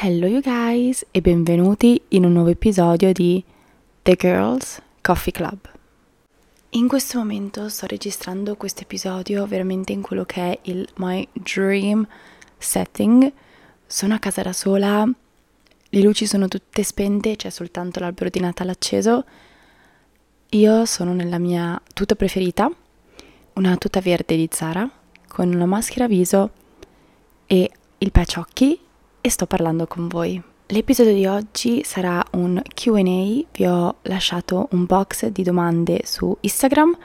Hello you guys e benvenuti in un nuovo episodio di The Girls Coffee Club. In questo momento sto registrando questo episodio veramente in quello che è il my dream setting. Sono a casa da sola, le luci sono tutte spente, c'è soltanto l'albero di Natale acceso. Io sono nella mia tuta preferita, una tuta verde di Zara, con una maschera viso e il patch occhi e sto parlando con voi. L'episodio di oggi sarà un QA, vi ho lasciato un box di domande su Instagram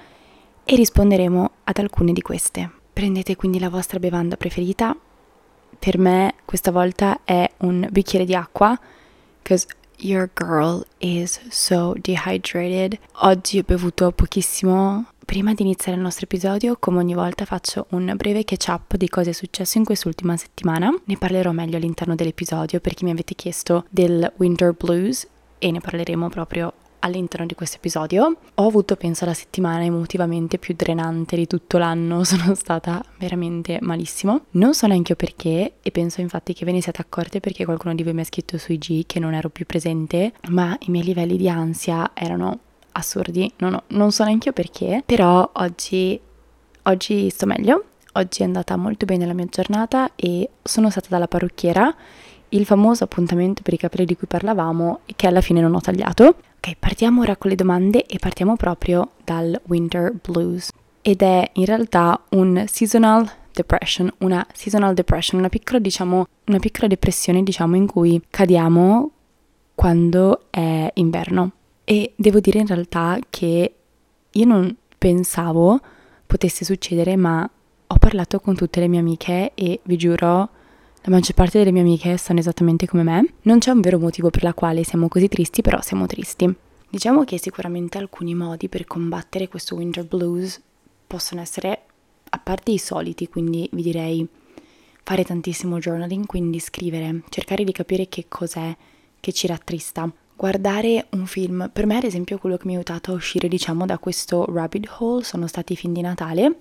e risponderemo ad alcune di queste. Prendete quindi la vostra bevanda preferita. Per me questa volta è un bicchiere di acqua, because your girl is so dehydrated. Oggi ho bevuto pochissimo Prima di iniziare il nostro episodio, come ogni volta, faccio un breve catch-up di cosa è successo in quest'ultima settimana. Ne parlerò meglio all'interno dell'episodio perché mi avete chiesto del Winter Blues e ne parleremo proprio all'interno di questo episodio. Ho avuto, penso, la settimana emotivamente più drenante di tutto l'anno, sono stata veramente malissimo. Non so neanche io perché e penso infatti che ve ne siate accorti perché qualcuno di voi mi ha scritto su IG che non ero più presente, ma i miei livelli di ansia erano assurdi, non, ho, non so neanche io perché, però oggi, oggi sto meglio, oggi è andata molto bene la mia giornata e sono stata dalla parrucchiera, il famoso appuntamento per i capelli di cui parlavamo che alla fine non ho tagliato. Ok, partiamo ora con le domande e partiamo proprio dal Winter Blues ed è in realtà un seasonal depression, una seasonal depression, una piccola, diciamo, una piccola depressione, diciamo, in cui cadiamo quando è inverno. E devo dire in realtà che io non pensavo potesse succedere, ma ho parlato con tutte le mie amiche e vi giuro, la maggior parte delle mie amiche stanno esattamente come me. Non c'è un vero motivo per la quale siamo così tristi, però siamo tristi. Diciamo che sicuramente alcuni modi per combattere questo winter blues possono essere, a parte i soliti, quindi vi direi fare tantissimo journaling, quindi scrivere, cercare di capire che cos'è che ci rattrista guardare un film. Per me, ad esempio, quello che mi ha aiutato a uscire, diciamo, da questo rabbit hole sono stati i film di Natale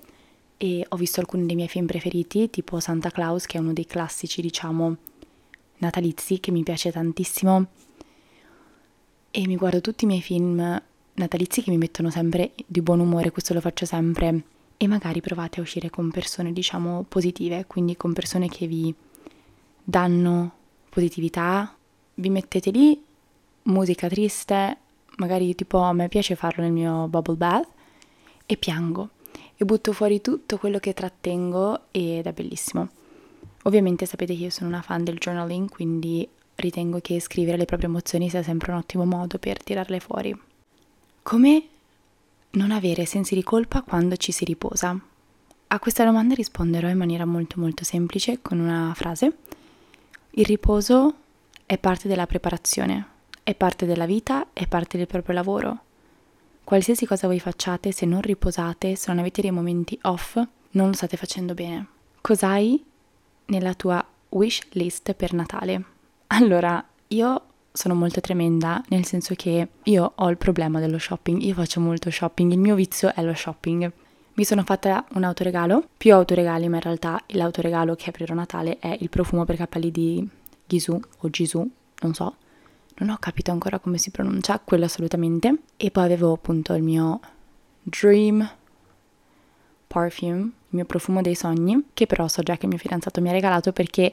e ho visto alcuni dei miei film preferiti, tipo Santa Claus, che è uno dei classici, diciamo, natalizi, che mi piace tantissimo. E mi guardo tutti i miei film natalizi che mi mettono sempre di buon umore, questo lo faccio sempre. E magari provate a uscire con persone, diciamo, positive, quindi con persone che vi danno positività, vi mettete lì musica triste, magari tipo a me piace farlo nel mio bubble bath e piango e butto fuori tutto quello che trattengo ed è bellissimo. Ovviamente sapete che io sono una fan del journaling, quindi ritengo che scrivere le proprie emozioni sia sempre un ottimo modo per tirarle fuori. Come non avere sensi di colpa quando ci si riposa? A questa domanda risponderò in maniera molto molto semplice con una frase. Il riposo è parte della preparazione, è parte della vita, è parte del proprio lavoro. Qualsiasi cosa voi facciate, se non riposate, se non avete dei momenti off, non lo state facendo bene. Cos'hai nella tua wish list per Natale? Allora, io sono molto tremenda, nel senso che io ho il problema dello shopping, io faccio molto shopping, il mio vizio è lo shopping. Mi sono fatta un autoregalo, più autoregali, ma in realtà l'autoregalo che aprirò Natale è il profumo per capelli di Gisù o Gisù, non so, non ho capito ancora come si pronuncia, quello assolutamente. E poi avevo appunto il mio Dream Perfume, il mio profumo dei sogni, che però so già che il mio fidanzato mi ha regalato perché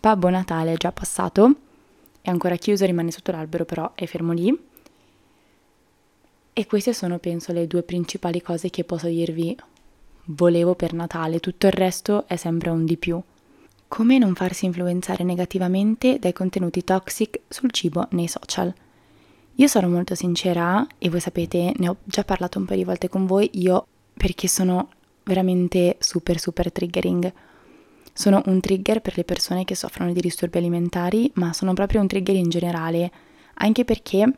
Babbo Natale è già passato, è ancora chiuso, rimane sotto l'albero, però è fermo lì. E queste sono, penso, le due principali cose che posso dirvi volevo per Natale, tutto il resto è sempre un di più. Come non farsi influenzare negativamente dai contenuti toxic sul cibo nei social. Io sono molto sincera e voi sapete, ne ho già parlato un paio di volte con voi, io perché sono veramente super super triggering. Sono un trigger per le persone che soffrono di disturbi alimentari, ma sono proprio un trigger in generale, anche perché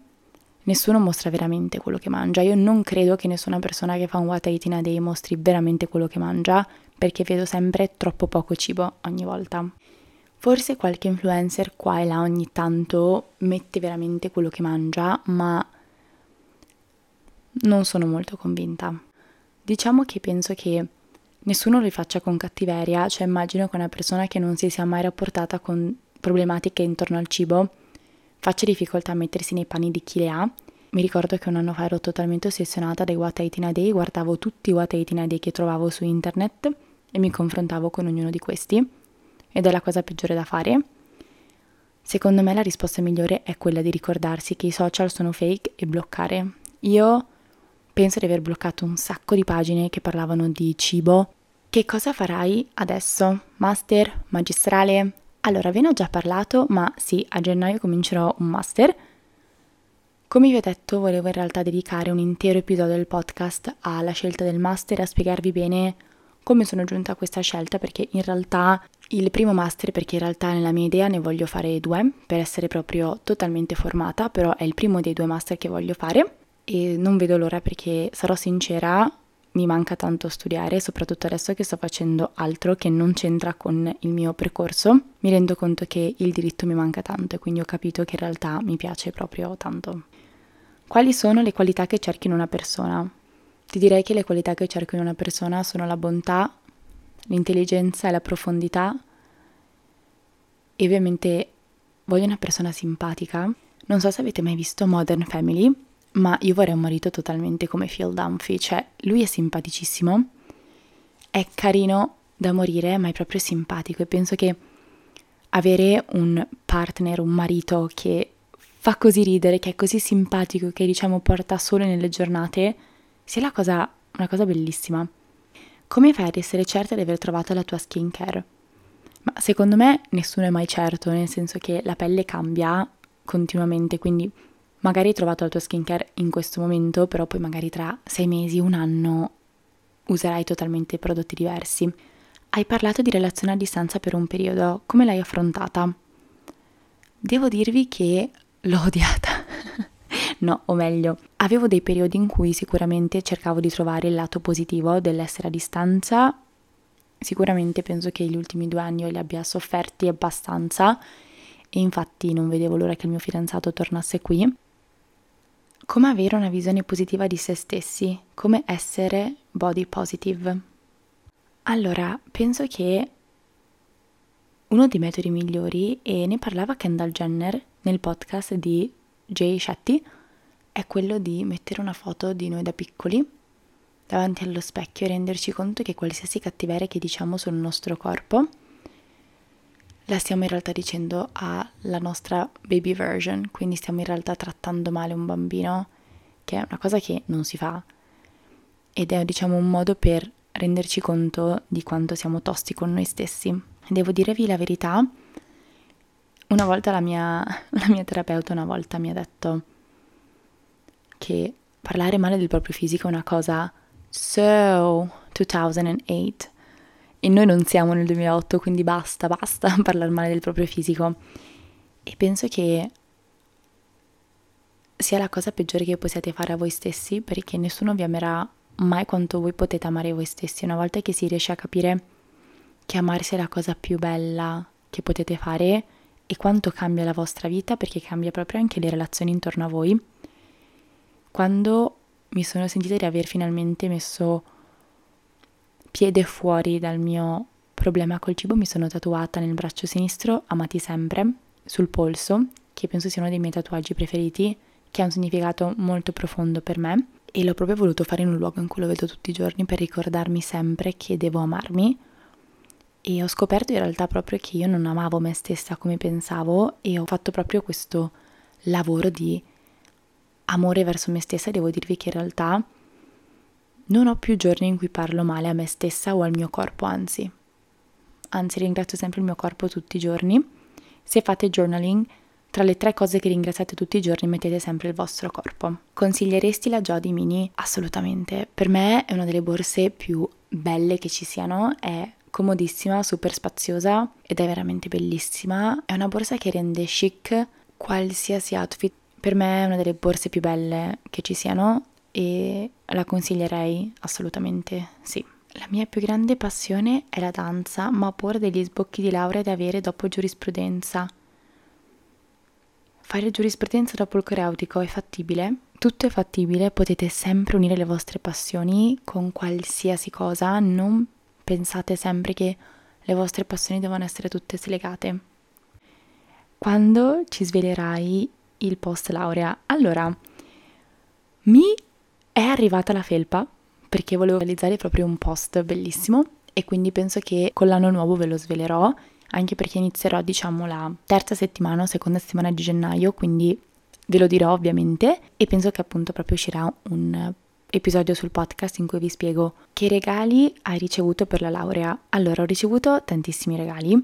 nessuno mostra veramente quello che mangia. Io non credo che nessuna persona che fa un what I eat in a day mostri veramente quello che mangia, perché vedo sempre troppo poco cibo ogni volta. Forse qualche influencer qua e là ogni tanto mette veramente quello che mangia, ma non sono molto convinta. Diciamo che penso che nessuno lo faccia con cattiveria, cioè immagino che una persona che non si sia mai rapportata con problematiche intorno al cibo faccia difficoltà a mettersi nei panni di chi le ha. Mi ricordo che un anno fa ero totalmente ossessionata dai What I a Day, guardavo tutti i What I a Day che trovavo su internet e mi confrontavo con ognuno di questi ed è la cosa peggiore da fare. Secondo me la risposta migliore è quella di ricordarsi che i social sono fake e bloccare. Io penso di aver bloccato un sacco di pagine che parlavano di cibo. Che cosa farai adesso? Master? Magistrale? Allora, ve ne ho già parlato, ma sì, a gennaio comincerò un master. Come vi ho detto, volevo in realtà dedicare un intero episodio del podcast alla scelta del master a spiegarvi bene come sono giunta a questa scelta, perché in realtà il primo master, perché in realtà nella mia idea ne voglio fare due, per essere proprio totalmente formata, però è il primo dei due master che voglio fare e non vedo l'ora perché sarò sincera, mi manca tanto studiare, soprattutto adesso che sto facendo altro che non c'entra con il mio percorso. Mi rendo conto che il diritto mi manca tanto e quindi ho capito che in realtà mi piace proprio tanto. Quali sono le qualità che cerchi in una persona? Ti direi che le qualità che cerco in una persona sono la bontà, l'intelligenza e la profondità. E ovviamente voglio una persona simpatica. Non so se avete mai visto Modern Family, ma io vorrei un marito totalmente come Phil Dunphy, cioè lui è simpaticissimo, è carino da morire, ma è proprio simpatico e penso che avere un partner, un marito che fa così ridere, che è così simpatico, che diciamo porta sole nelle giornate, sia la cosa, una cosa bellissima. Come fai ad essere certa di aver trovato la tua skincare? Ma secondo me nessuno è mai certo, nel senso che la pelle cambia continuamente, quindi magari hai trovato la tua skincare in questo momento, però poi magari tra sei mesi, un anno userai totalmente prodotti diversi. Hai parlato di relazione a distanza per un periodo, come l'hai affrontata? Devo dirvi che l'ho odiata. No, o meglio, avevo dei periodi in cui sicuramente cercavo di trovare il lato positivo dell'essere a distanza. Sicuramente penso che gli ultimi due anni io li abbia sofferti abbastanza e infatti non vedevo l'ora che il mio fidanzato tornasse qui come avere una visione positiva di se stessi, come essere body positive. Allora, penso che uno dei metodi migliori, e ne parlava Kendall Jenner nel podcast di Jay Shetty, è quello di mettere una foto di noi da piccoli davanti allo specchio e renderci conto che qualsiasi cattiveria che diciamo sul nostro corpo la stiamo in realtà dicendo alla nostra baby version, quindi stiamo in realtà trattando male un bambino, che è una cosa che non si fa ed è diciamo un modo per renderci conto di quanto siamo tosti con noi stessi. Devo dirvi la verità, una volta la mia, la mia terapeuta una volta mi ha detto che parlare male del proprio fisico è una cosa so 2008 e noi non siamo nel 2008, quindi basta, basta parlare male del proprio fisico. E penso che sia la cosa peggiore che possiate fare a voi stessi perché nessuno vi amerà mai quanto voi potete amare voi stessi. Una volta che si riesce a capire che amarsi è la cosa più bella che potete fare e quanto cambia la vostra vita perché cambia proprio anche le relazioni intorno a voi. Quando mi sono sentita di aver finalmente messo piede fuori dal mio problema col cibo mi sono tatuata nel braccio sinistro Amati sempre sul polso, che penso sia uno dei miei tatuaggi preferiti, che ha un significato molto profondo per me. E l'ho proprio voluto fare in un luogo in cui lo vedo tutti i giorni per ricordarmi sempre che devo amarmi. E ho scoperto in realtà proprio che io non amavo me stessa come pensavo e ho fatto proprio questo lavoro di amore verso me stessa devo dirvi che in realtà non ho più giorni in cui parlo male a me stessa o al mio corpo, anzi. Anzi, ringrazio sempre il mio corpo tutti i giorni. Se fate journaling, tra le tre cose che ringraziate tutti i giorni mettete sempre il vostro corpo. Consiglieresti la Jody Mini? Assolutamente. Per me è una delle borse più belle che ci siano, è comodissima, super spaziosa ed è veramente bellissima. È una borsa che rende chic qualsiasi outfit. Per me è una delle borse più belle che ci siano e la consiglierei assolutamente, sì. La mia più grande passione è la danza, ma ho paura degli sbocchi di laurea da avere dopo giurisprudenza. Fare giurisprudenza dopo il coreutico è fattibile? Tutto è fattibile, potete sempre unire le vostre passioni con qualsiasi cosa, non pensate sempre che le vostre passioni devono essere tutte slegate. quando ci svelerai il post laurea? Allora, mi è arrivata la felpa perché volevo realizzare proprio un post bellissimo e quindi penso che con l'anno nuovo ve lo svelerò, anche perché inizierò diciamo la terza settimana o seconda settimana di gennaio, quindi ve lo dirò ovviamente e penso che appunto proprio uscirà un episodio sul podcast in cui vi spiego che regali hai ricevuto per la laurea. Allora, ho ricevuto tantissimi regali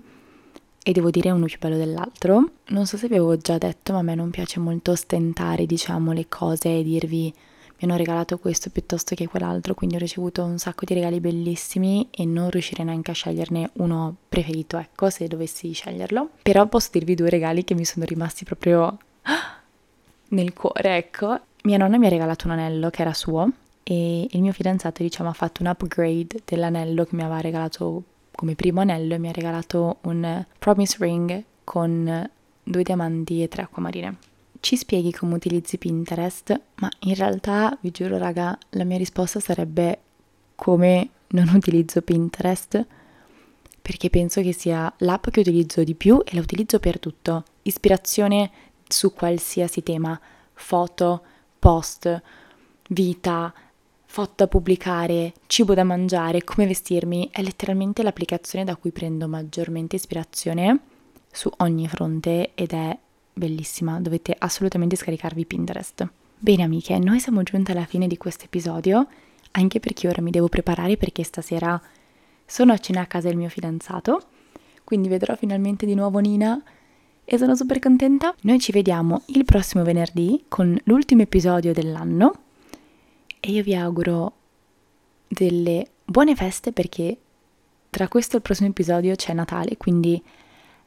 e devo dire uno più bello dell'altro. Non so se vi avevo già detto, ma a me non piace molto ostentare, diciamo, le cose e dirvi mi hanno regalato questo piuttosto che quell'altro, quindi ho ricevuto un sacco di regali bellissimi e non riuscirei neanche a sceglierne uno preferito, ecco, se dovessi sceglierlo. Però posso dirvi due regali che mi sono rimasti proprio nel cuore, ecco. Mia nonna mi ha regalato un anello che era suo e il mio fidanzato, diciamo, ha fatto un upgrade dell'anello che mi aveva regalato come primo anello e mi ha regalato un promise ring con due diamanti e tre acquamarine. Ci spieghi come utilizzi Pinterest? Ma in realtà, vi giuro raga, la mia risposta sarebbe come non utilizzo Pinterest perché penso che sia l'app che utilizzo di più e la utilizzo per tutto. Ispirazione su qualsiasi tema, foto, post, vita, foto da pubblicare, cibo da mangiare, come vestirmi, è letteralmente l'applicazione da cui prendo maggiormente ispirazione su ogni fronte ed è bellissima, dovete assolutamente scaricarvi Pinterest. Bene amiche, noi siamo giunte alla fine di questo episodio, anche perché ora mi devo preparare perché stasera sono a cena a casa del mio fidanzato, quindi vedrò finalmente di nuovo Nina e sono super contenta. Noi ci vediamo il prossimo venerdì con l'ultimo episodio dell'anno e io vi auguro delle buone feste perché tra questo e il prossimo episodio c'è Natale, quindi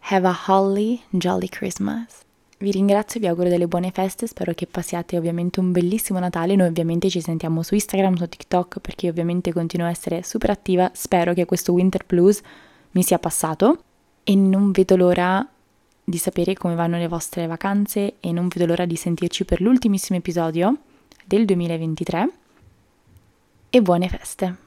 have a holly jolly Christmas. Vi ringrazio vi auguro delle buone feste, spero che passiate ovviamente un bellissimo Natale, noi ovviamente ci sentiamo su Instagram, su TikTok perché ovviamente continuo a essere super attiva, spero che questo Winter Blues mi sia passato. E non vedo l'ora di sapere come vanno le vostre vacanze e non vedo l'ora di sentirci per l'ultimissimo episodio del 2023 e buone feste!